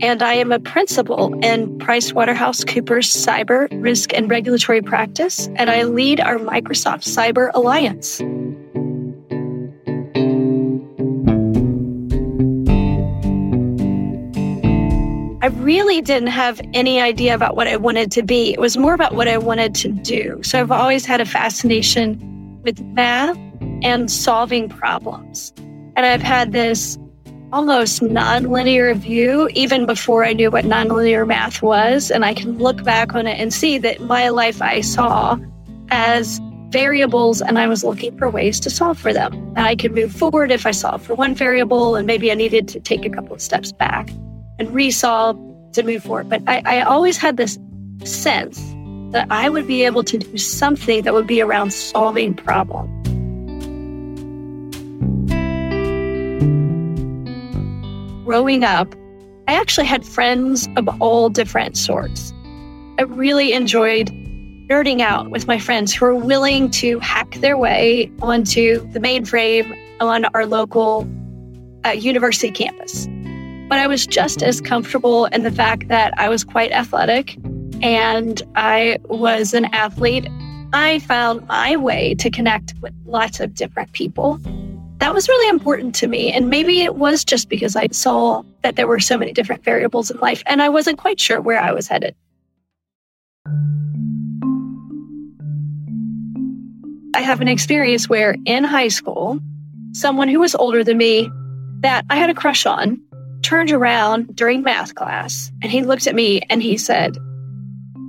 and I am a principal in PricewaterhouseCoopers Cyber Risk and Regulatory Practice, and I lead our Microsoft Cyber Alliance. I really didn't have any idea about what I wanted to be. It was more about what I wanted to do. So I've always had a fascination with math and solving problems. And I've had this almost nonlinear view even before I knew what nonlinear math was. And I can look back on it and see that my life I saw as variables and I was looking for ways to solve for them. And I could move forward if I solved for one variable and maybe I needed to take a couple of steps back and resolve to move forward. But I, I always had this sense that I would be able to do something that would be around solving problems. Growing up, I actually had friends of all different sorts. I really enjoyed nerding out with my friends who were willing to hack their way onto the mainframe on our local uh, university campus. But I was just as comfortable in the fact that I was quite athletic and I was an athlete. I found my way to connect with lots of different people that was really important to me. And maybe it was just because I saw that there were so many different variables in life and I wasn't quite sure where I was headed. I have an experience where in high school, someone who was older than me that I had a crush on turned around during math class and he looked at me and he said,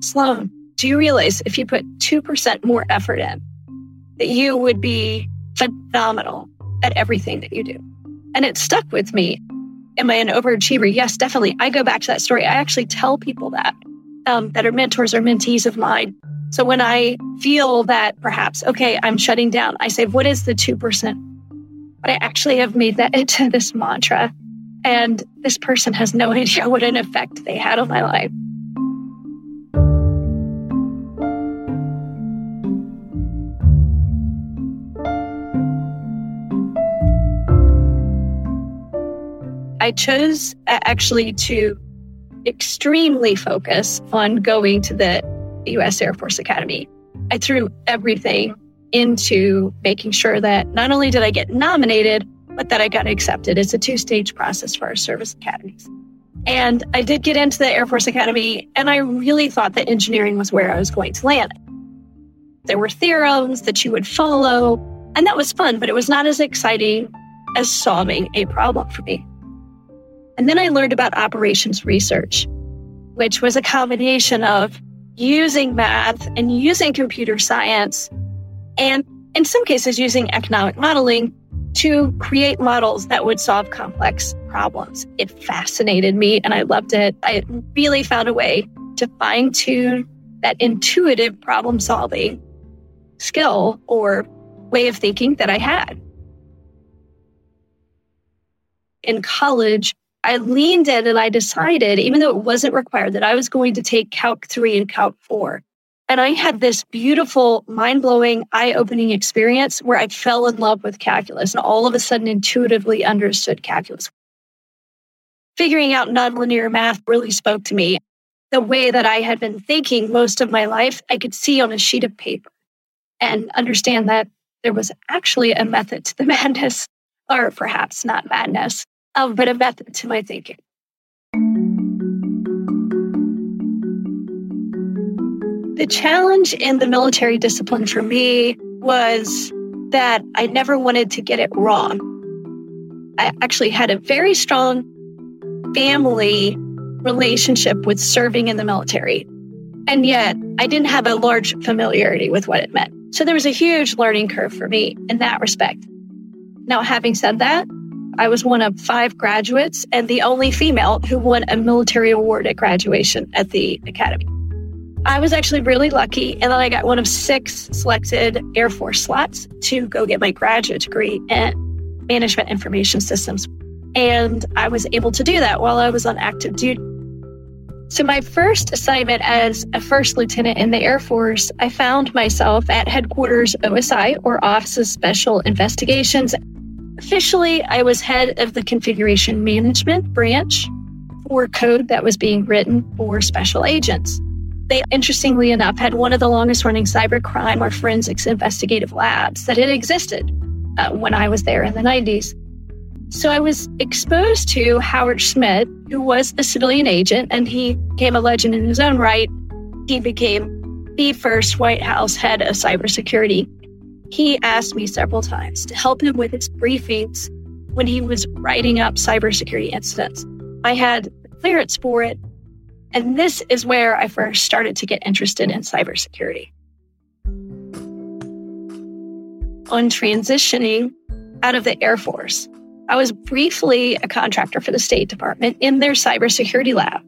Sloane, do you realize if you put 2% more effort in, that you would be phenomenal at everything that you do. And it stuck with me. Am I an overachiever? Yes, definitely. I go back to that story. I actually tell people that, um, that are mentors or mentees of mine. So when I feel that perhaps, okay, I'm shutting down, I say, what is the 2%? But I actually have made that into this mantra. And this person has no idea what an effect they had on my life. I chose uh, actually to extremely focus on going to the US Air Force Academy. I threw everything into making sure that not only did I get nominated, but that I got accepted. It's a two stage process for our service academies. And I did get into the Air Force Academy, and I really thought that engineering was where I was going to land. There were theorems that you would follow, and that was fun, but it was not as exciting as solving a problem for me. And then I learned about operations research, which was a combination of using math and using computer science, and in some cases, using economic modeling to create models that would solve complex problems. It fascinated me and I loved it. I really found a way to fine tune that intuitive problem solving skill or way of thinking that I had. In college, I leaned in and I decided, even though it wasn't required, that I was going to take Calc 3 and Calc 4. And I had this beautiful, mind blowing, eye opening experience where I fell in love with calculus and all of a sudden intuitively understood calculus. Figuring out nonlinear math really spoke to me. The way that I had been thinking most of my life, I could see on a sheet of paper and understand that there was actually a method to the madness, or perhaps not madness a bit of method to my thinking. The challenge in the military discipline for me was that I never wanted to get it wrong. I actually had a very strong family relationship with serving in the military. And yet I didn't have a large familiarity with what it meant. So there was a huge learning curve for me in that respect. Now, having said that, I was one of five graduates and the only female who won a military award at graduation at the academy. I was actually really lucky, and then I got one of six selected Air Force slots to go get my graduate degree in management information systems. And I was able to do that while I was on active duty. So, my first assignment as a first lieutenant in the Air Force, I found myself at headquarters OSI or Office of Special Investigations. Officially, I was head of the configuration management branch for code that was being written for special agents. They, interestingly enough, had one of the longest running cybercrime or forensics investigative labs that had existed uh, when I was there in the 90s. So I was exposed to Howard Schmidt, who was a civilian agent, and he became a legend in his own right. He became the first White House head of cybersecurity. He asked me several times to help him with his briefings when he was writing up cybersecurity incidents. I had clearance for it, and this is where I first started to get interested in cybersecurity. On transitioning out of the Air Force, I was briefly a contractor for the State Department in their cybersecurity lab.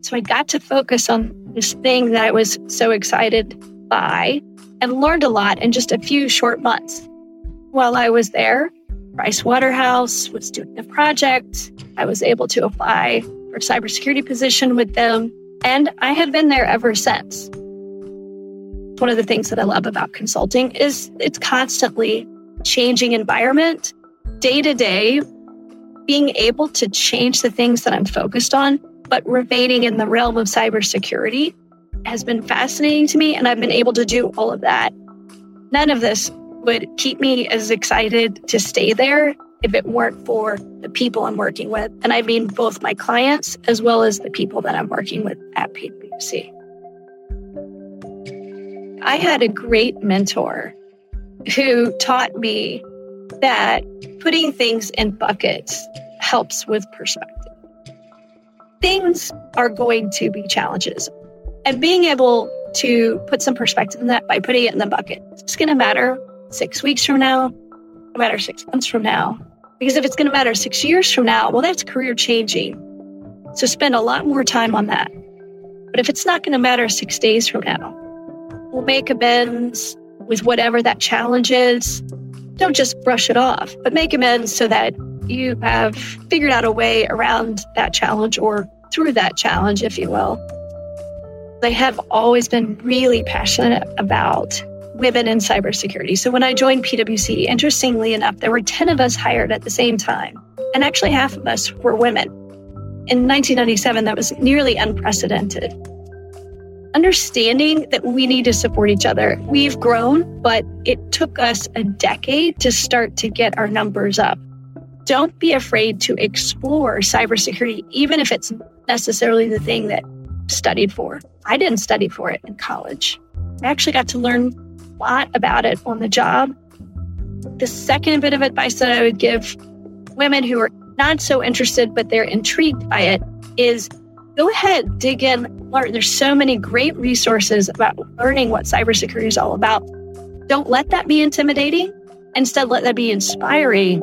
So I got to focus on this thing that I was so excited by and learned a lot in just a few short months. While I was there, Price Waterhouse was doing a project. I was able to apply for a cybersecurity position with them. And I have been there ever since. One of the things that I love about consulting is it's constantly changing environment day to day, being able to change the things that I'm focused on, but remaining in the realm of cybersecurity has been fascinating to me. And I've been able to do all of that. None of this would keep me as excited to stay there if it weren't for the people I'm working with. And I mean both my clients as well as the people that I'm working with at PwC. I had a great mentor who taught me that putting things in buckets helps with perspective. Things are going to be challenges. And being able to put some perspective in that by putting it in the bucket, it's going to matter six weeks from now, no matter six months from now, because if it's going to matter six years from now, well, that's career changing. So spend a lot more time on that. But if it's not going to matter six days from now, we'll make amends with whatever that challenge is. Don't just brush it off, but make amends so that you have figured out a way around that challenge or through that challenge, if you will. They have always been really passionate about women in cybersecurity. So when I joined PwC, interestingly enough, there were 10 of us hired at the same time, and actually half of us were women. In 1997, that was nearly unprecedented. Understanding that we need to support each other. We've grown, but it took us a decade to start to get our numbers up. Don't be afraid to explore cybersecurity, even if it's necessarily the thing that studied for. I didn't study for it in college. I actually got to learn a lot about it on the job. The second bit of advice that I would give women who are not so interested, but they're intrigued by it is go ahead, dig in, learn. There's so many great resources about learning what cybersecurity is all about. Don't let that be intimidating. Instead, let that be inspiring